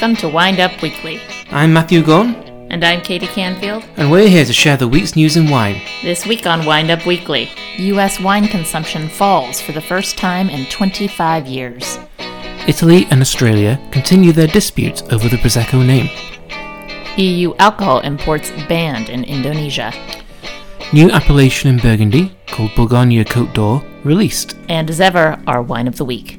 Welcome to Wind Up Weekly. I'm Matthew Gunn, And I'm Katie Canfield. and we're here to share the week's news in wine. This week on Wind Up Weekly, U.S. wine consumption falls for the first time in 25 years. Italy and Australia continue their dispute over the Prosecco name. EU alcohol imports banned in Indonesia. New appellation in Burgundy, called Bourgogne Côte d'Or, released. And as ever, our wine of the week.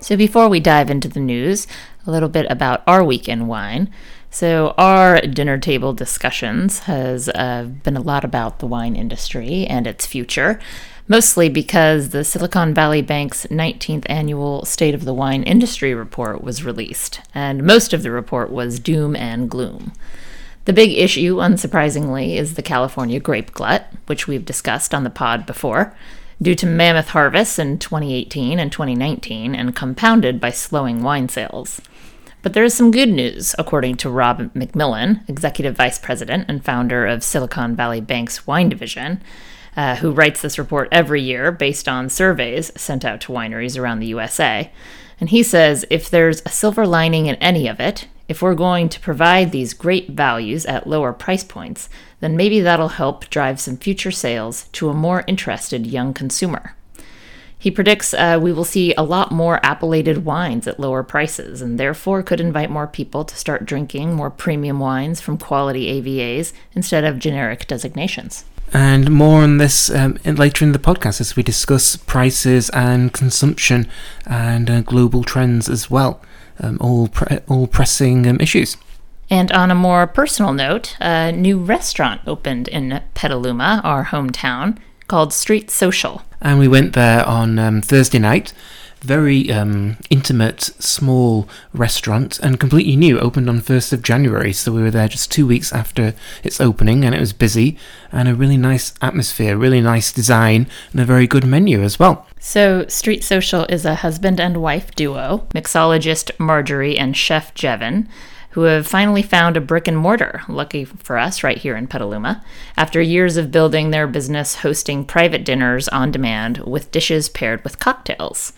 So before we dive into the news, a little bit about our week in wine. So our dinner table discussions has uh, been a lot about the wine industry and its future, mostly because the Silicon Valley Bank's 19th annual State of the Wine Industry report was released, and most of the report was doom and gloom. The big issue, unsurprisingly, is the California grape glut, which we've discussed on the pod before, due to mammoth harvests in 2018 and 2019 and compounded by slowing wine sales. But there is some good news, according to Rob McMillan, Executive Vice President and founder of Silicon Valley Bank's wine division, uh, who writes this report every year based on surveys sent out to wineries around the USA. And he says if there's a silver lining in any of it, if we're going to provide these great values at lower price points, then maybe that'll help drive some future sales to a more interested young consumer. He predicts uh, we will see a lot more appellated wines at lower prices, and therefore could invite more people to start drinking more premium wines from quality AVAs instead of generic designations. And more on this um, later in the podcast as we discuss prices and consumption and uh, global trends as well. Um, all, pre- all pressing um, issues. And on a more personal note, a new restaurant opened in Petaluma, our hometown, called Street Social. And we went there on um, Thursday night. Very um, intimate, small restaurant and completely new. Opened on 1st of January, so we were there just two weeks after its opening, and it was busy and a really nice atmosphere, really nice design, and a very good menu as well. So, Street Social is a husband and wife duo, mixologist Marjorie and chef Jevin, who have finally found a brick and mortar, lucky for us, right here in Petaluma, after years of building their business hosting private dinners on demand with dishes paired with cocktails.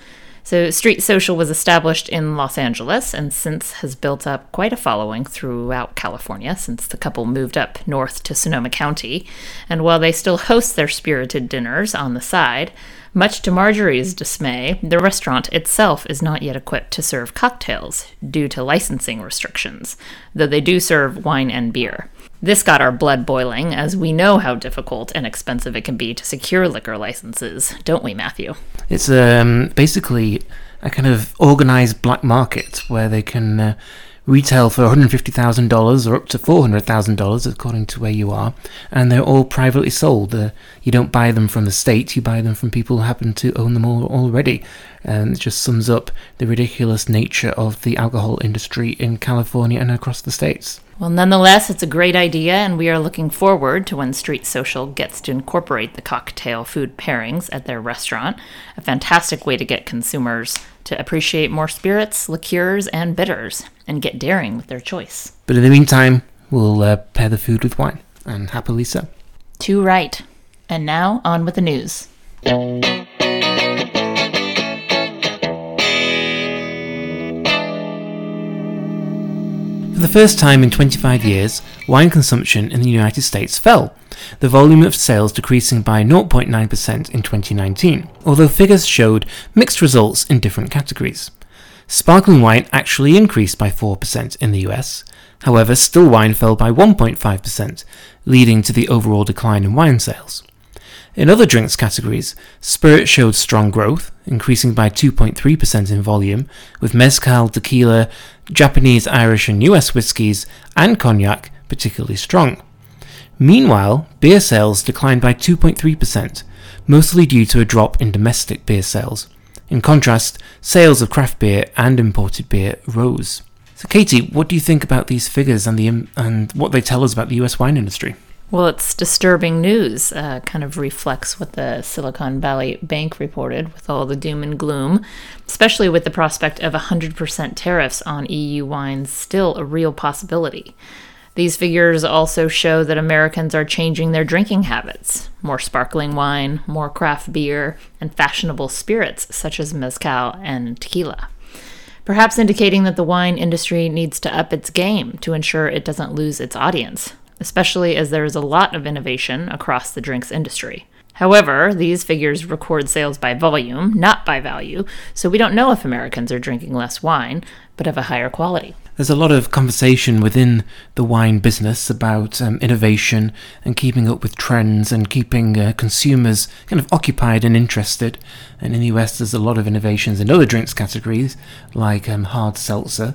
So, Street Social was established in Los Angeles and since has built up quite a following throughout California since the couple moved up north to Sonoma County. And while they still host their spirited dinners on the side, much to Marjorie's dismay, the restaurant itself is not yet equipped to serve cocktails due to licensing restrictions, though they do serve wine and beer. This got our blood boiling, as we know how difficult and expensive it can be to secure liquor licenses, don't we, Matthew? It's um, basically a kind of organized black market where they can uh, retail for $150,000 or up to $400,000 according to where you are, and they're all privately sold. Uh, you don't buy them from the state, you buy them from people who happen to own them all already. And it just sums up the ridiculous nature of the alcohol industry in California and across the states. Well, nonetheless, it's a great idea, and we are looking forward to when Street Social gets to incorporate the cocktail food pairings at their restaurant. A fantastic way to get consumers to appreciate more spirits, liqueurs, and bitters, and get daring with their choice. But in the meantime, we'll uh, pair the food with wine, and happily so. Too right. And now, on with the news. For the first time in 25 years, wine consumption in the United States fell, the volume of sales decreasing by 0.9% in 2019, although figures showed mixed results in different categories. Sparkling wine actually increased by 4% in the US, however, still wine fell by 1.5%, leading to the overall decline in wine sales. In other drinks categories, spirit showed strong growth, increasing by 2.3% in volume, with mezcal, tequila, Japanese, Irish, and US whiskies, and cognac particularly strong. Meanwhile, beer sales declined by 2.3%, mostly due to a drop in domestic beer sales. In contrast, sales of craft beer and imported beer rose. So, Katie, what do you think about these figures and the and what they tell us about the U.S. wine industry? Well, it's disturbing news. Uh, kind of reflects what the Silicon Valley Bank reported with all the doom and gloom, especially with the prospect of 100% tariffs on EU wines still a real possibility. These figures also show that Americans are changing their drinking habits more sparkling wine, more craft beer, and fashionable spirits such as mezcal and tequila. perhaps indicating that the wine industry needs to up its game to ensure it doesn't lose its audience, especially as there is a lot of innovation across the drinks industry. However, these figures record sales by volume, not by value, so we don't know if Americans are drinking less wine, but of a higher quality. There's a lot of conversation within the wine business about um, innovation and keeping up with trends and keeping uh, consumers kind of occupied and interested. And in the US, there's a lot of innovations in other drinks categories, like um, hard seltzer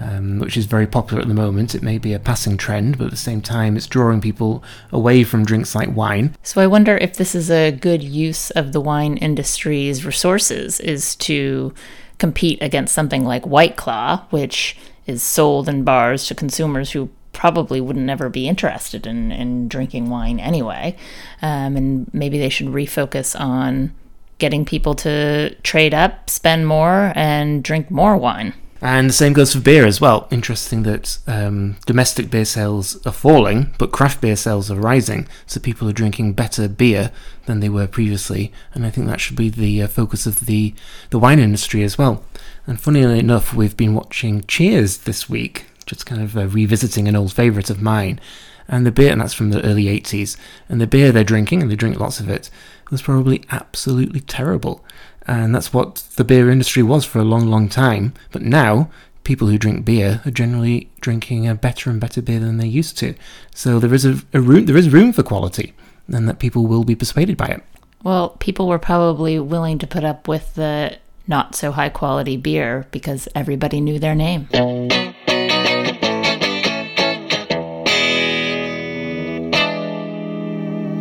um, which is very popular at the moment. It may be a passing trend, but at the same time, it's drawing people away from drinks like wine. So I wonder if this is a good use of the wine industry's resources, is to compete against something like White Claw, which is sold in bars to consumers who probably wouldn't ever be interested in, in drinking wine anyway. Um, and maybe they should refocus on getting people to trade up, spend more, and drink more wine. And the same goes for beer as well. Interesting that um, domestic beer sales are falling, but craft beer sales are rising. So people are drinking better beer than they were previously, and I think that should be the uh, focus of the the wine industry as well. And funnily enough, we've been watching Cheers this week, just kind of uh, revisiting an old favourite of mine. And the beer, and that's from the early 80s, and the beer they're drinking, and they drink lots of it, was probably absolutely terrible and that's what the beer industry was for a long, long time. But now, people who drink beer are generally drinking a better and better beer than they used to. So there is a, a room, there is room for quality, and that people will be persuaded by it. Well, people were probably willing to put up with the not so high quality beer because everybody knew their name.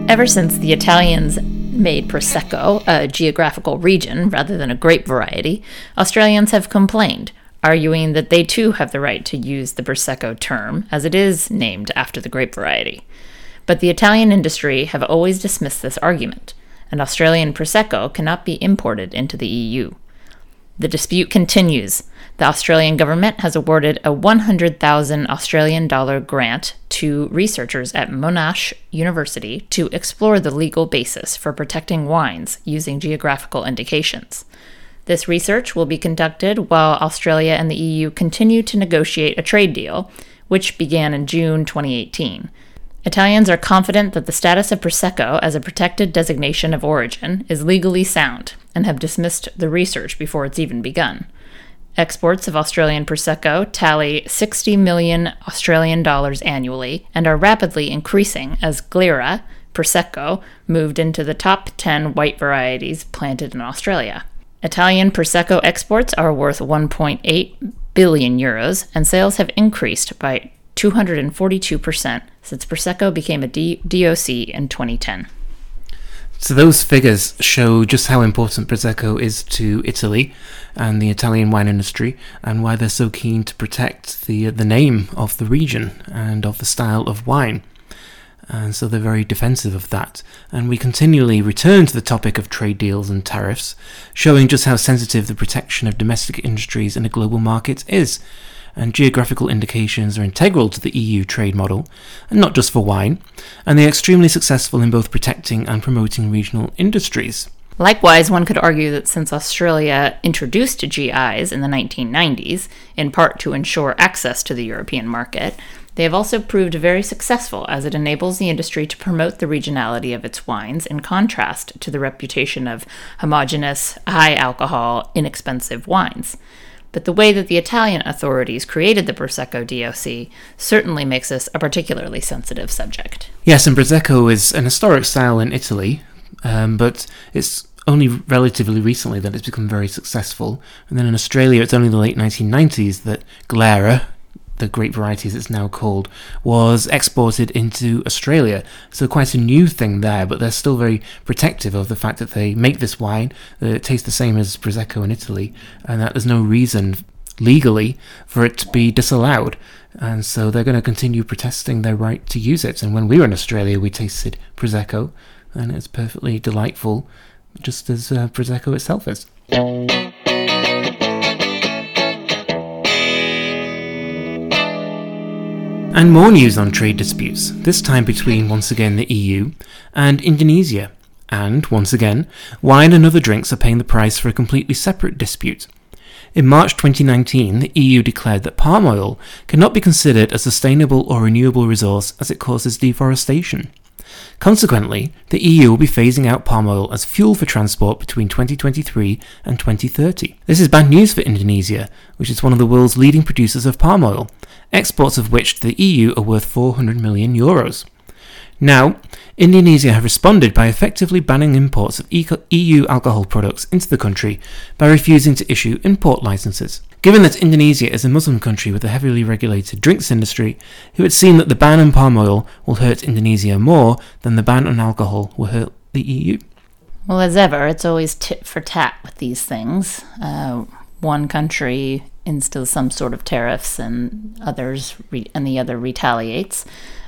Ever since the Italians made Prosecco a geographical region rather than a grape variety, Australians have complained, arguing that they too have the right to use the Prosecco term, as it is named after the grape variety. But the Italian industry have always dismissed this argument, and Australian Prosecco cannot be imported into the EU. The dispute continues. The Australian government has awarded a 100,000 Australian dollar grant to researchers at Monash University to explore the legal basis for protecting wines using geographical indications. This research will be conducted while Australia and the EU continue to negotiate a trade deal, which began in June 2018. Italians are confident that the status of Prosecco as a protected designation of origin is legally sound and have dismissed the research before it's even begun. Exports of Australian Prosecco tally 60 million Australian dollars annually and are rapidly increasing as Glera, Prosecco, moved into the top 10 white varieties planted in Australia. Italian Prosecco exports are worth 1.8 billion euros, and sales have increased by 242% since Prosecco became a D- DOC in 2010. So those figures show just how important Prosecco is to Italy and the Italian wine industry, and why they're so keen to protect the the name of the region and of the style of wine. And so they're very defensive of that. And we continually return to the topic of trade deals and tariffs, showing just how sensitive the protection of domestic industries in a global market is and geographical indications are integral to the EU trade model, and not just for wine, and they are extremely successful in both protecting and promoting regional industries. Likewise, one could argue that since Australia introduced GIs in the 1990s, in part to ensure access to the European market, they have also proved very successful as it enables the industry to promote the regionality of its wines in contrast to the reputation of homogeneous, high alcohol, inexpensive wines but the way that the Italian authorities created the Prosecco DOC certainly makes this a particularly sensitive subject. Yes, and Prosecco is an historic style in Italy, um, but it's only relatively recently that it's become very successful. And then in Australia, it's only the late 1990s that Glera, the grape variety it's now called, was exported into Australia. So quite a new thing there, but they're still very protective of the fact that they make this wine, that it tastes the same as Prosecco in Italy, and that there's no reason legally for it to be disallowed. And so they're going to continue protesting their right to use it. And when we were in Australia, we tasted Prosecco, and it's perfectly delightful, just as uh, Prosecco itself is. And more news on trade disputes, this time between once again the EU and Indonesia. And, once again, wine and other drinks are paying the price for a completely separate dispute. In March 2019, the EU declared that palm oil cannot be considered a sustainable or renewable resource as it causes deforestation. Consequently, the EU will be phasing out palm oil as fuel for transport between 2023 and 2030. This is bad news for Indonesia, which is one of the world's leading producers of palm oil, exports of which to the EU are worth 400 million euros. Now, Indonesia have responded by effectively banning imports of EU alcohol products into the country by refusing to issue import licenses. Given that Indonesia is a Muslim country with a heavily regulated drinks industry, it would seem that the ban on palm oil will hurt Indonesia more than the ban on alcohol will hurt the EU. Well, as ever, it's always tit for tat with these things. Uh, one country instills some sort of tariffs, and others re- and the other retaliates.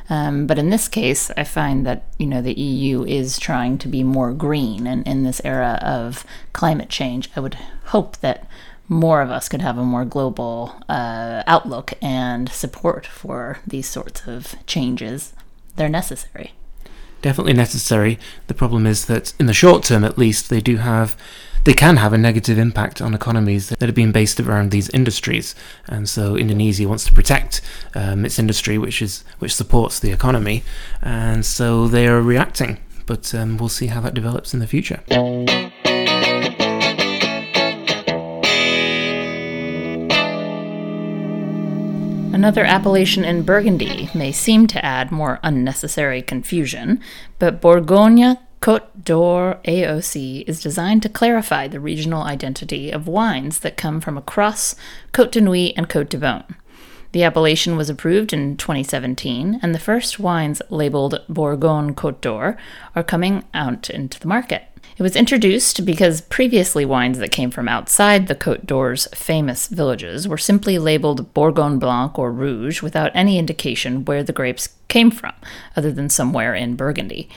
Um, but in this case, I find that you know the EU is trying to be more green, and in this era of climate change, I would hope that more of us could have a more global uh, outlook and support for these sorts of changes. They're necessary. Definitely necessary. The problem is that in the short term, at least, they do have they can have a negative impact on economies that are being based around these industries. And so Indonesia wants to protect um, its industry, which is which supports the economy, and so they are reacting. But um, we'll see how that develops in the future. Another appellation in Burgundy may seem to add more unnecessary confusion, but Bourgogne Côte d'Or AOC is designed to clarify the regional identity of wines that come from across Côte de Nuits and Côte de Beaune. The appellation was approved in 2017, and the first wines labeled Bourgogne Côte d'Or are coming out into the market. It was introduced because previously wines that came from outside the Côte d'Or's famous villages were simply labeled Bourgogne Blanc or Rouge without any indication where the grapes came from, other than somewhere in Burgundy.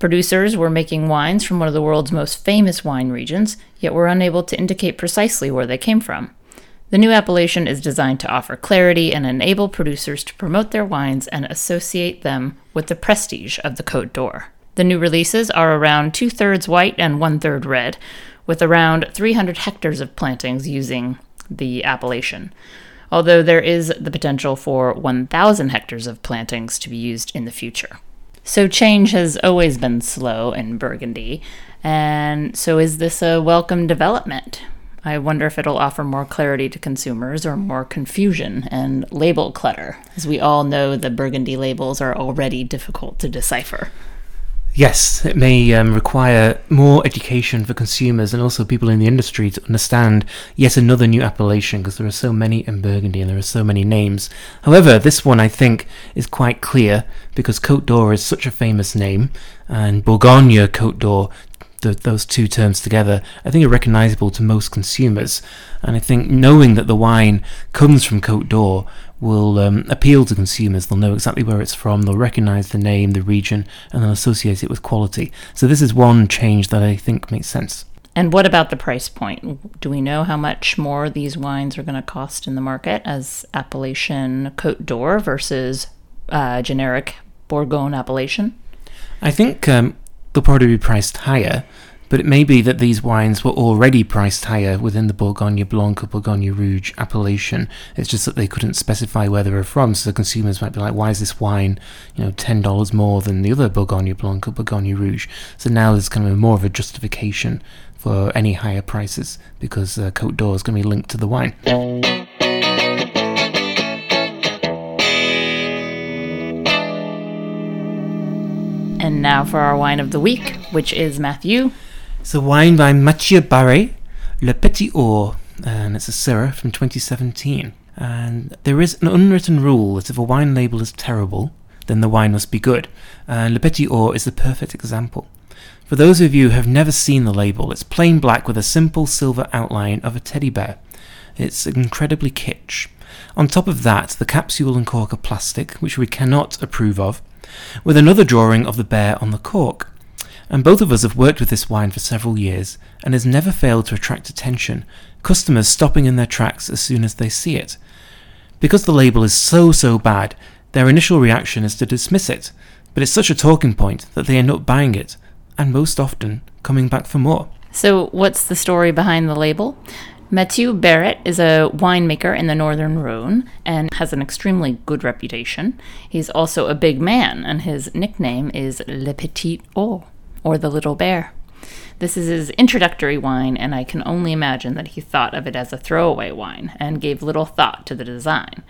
Producers were making wines from one of the world's most famous wine regions, yet were unable to indicate precisely where they came from. The new appellation is designed to offer clarity and enable producers to promote their wines and associate them with the prestige of the Côte d'Or. The new releases are around two thirds white and one third red, with around 300 hectares of plantings using the appellation, although there is the potential for 1,000 hectares of plantings to be used in the future. So change has always been slow in Burgundy, and so is this a welcome development? I wonder if it'll offer more clarity to consumers or more confusion and label clutter. As we all know, the Burgundy labels are already difficult to decipher. Yes, it may um, require more education for consumers and also people in the industry to understand yet another new appellation because there are so many in Burgundy and there are so many names. However, this one I think is quite clear because Côte d'Or is such a famous name and Bourgogne Côte d'Or the, those two terms together, I think are recognizable to most consumers. And I think knowing that the wine comes from Côte d'Or will um, appeal to consumers. They'll know exactly where it's from, they'll recognize the name, the region, and they'll associate it with quality. So, this is one change that I think makes sense. And what about the price point? Do we know how much more these wines are going to cost in the market as appellation Côte d'Or versus uh, generic Bourgogne appellation? I think um, they'll probably be priced higher, but it may be that these wines were already priced higher within the Bourgogne Blanc or Bourgogne Rouge appellation. It's just that they couldn't specify where they were from, so the consumers might be like, why is this wine, you know, ten dollars more than the other Bourgogne Blanc or Bourgogne Rouge? So now there's kind of more of a justification for any higher prices because uh, Cote d'Or is going to be linked to the wine. And now for our wine of the week, which is Matthew. It's a wine by Mathieu Barret, Le Petit Ours, and it's a Syrah from 2017. And there is an unwritten rule that if a wine label is terrible, then the wine must be good. And Le Petit Ours is the perfect example. For those of you who have never seen the label, it's plain black with a simple silver outline of a teddy bear. It's incredibly kitsch. On top of that, the capsule and cork are plastic, which we cannot approve of, with another drawing of the bear on the cork. And both of us have worked with this wine for several years and has never failed to attract attention, customers stopping in their tracks as soon as they see it. Because the label is so, so bad, their initial reaction is to dismiss it, but it's such a talking point that they end up buying it, and most often coming back for more. So, what's the story behind the label? Mathieu Barret is a winemaker in the Northern Rhone and has an extremely good reputation. He's also a big man, and his nickname is Le Petit Ours, or the Little Bear. This is his introductory wine, and I can only imagine that he thought of it as a throwaway wine and gave little thought to the design.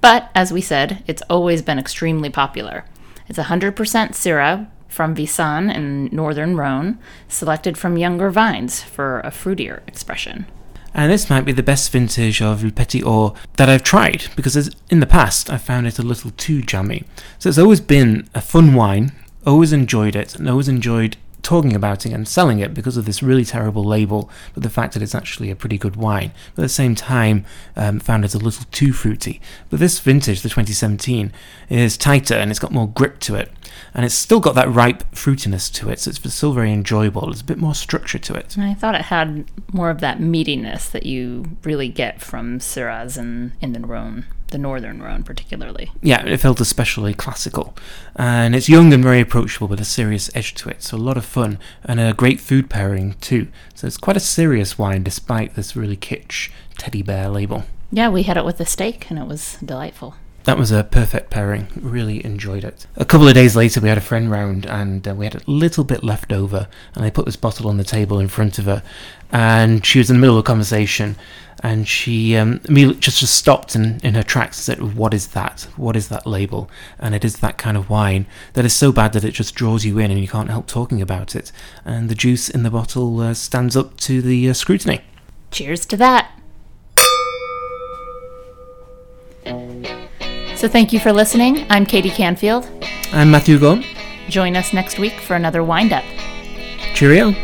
But, as we said, it's always been extremely popular. It's 100% Syrah from Visan in northern Rhone, selected from younger vines for a fruitier expression. And this might be the best vintage of Le Petit Ours that I've tried, because in the past I found it a little too jammy. So it's always been a fun wine, always enjoyed it, and always enjoyed talking about it and selling it because of this really terrible label, but the fact that it's actually a pretty good wine. But at the same time, um, found it a little too fruity. But this vintage, the 2017, is tighter and it's got more grip to it. And it's still got that ripe fruitiness to it, so it's still very enjoyable. There's a bit more structure to it. I thought it had more of that meatiness that you really get from Syrahs in, in the Rhone the Northern Rhone, particularly. Yeah, it felt especially classical. And it's young and very approachable with a serious edge to it, so a lot of fun and a great food pairing too. So it's quite a serious wine despite this really kitsch teddy bear label. Yeah, we had it with a steak and it was delightful. That was a perfect pairing. Really enjoyed it. A couple of days later, we had a friend round and uh, we had a little bit left over. And I put this bottle on the table in front of her. And she was in the middle of a conversation and she um, just, just stopped in, in her tracks and said, What is that? What is that label? And it is that kind of wine that is so bad that it just draws you in and you can't help talking about it. And the juice in the bottle uh, stands up to the uh, scrutiny. Cheers to that. So thank you for listening. I'm Katie Canfield. I'm Matthew Gunn. Join us next week for another wind up. Cheerio.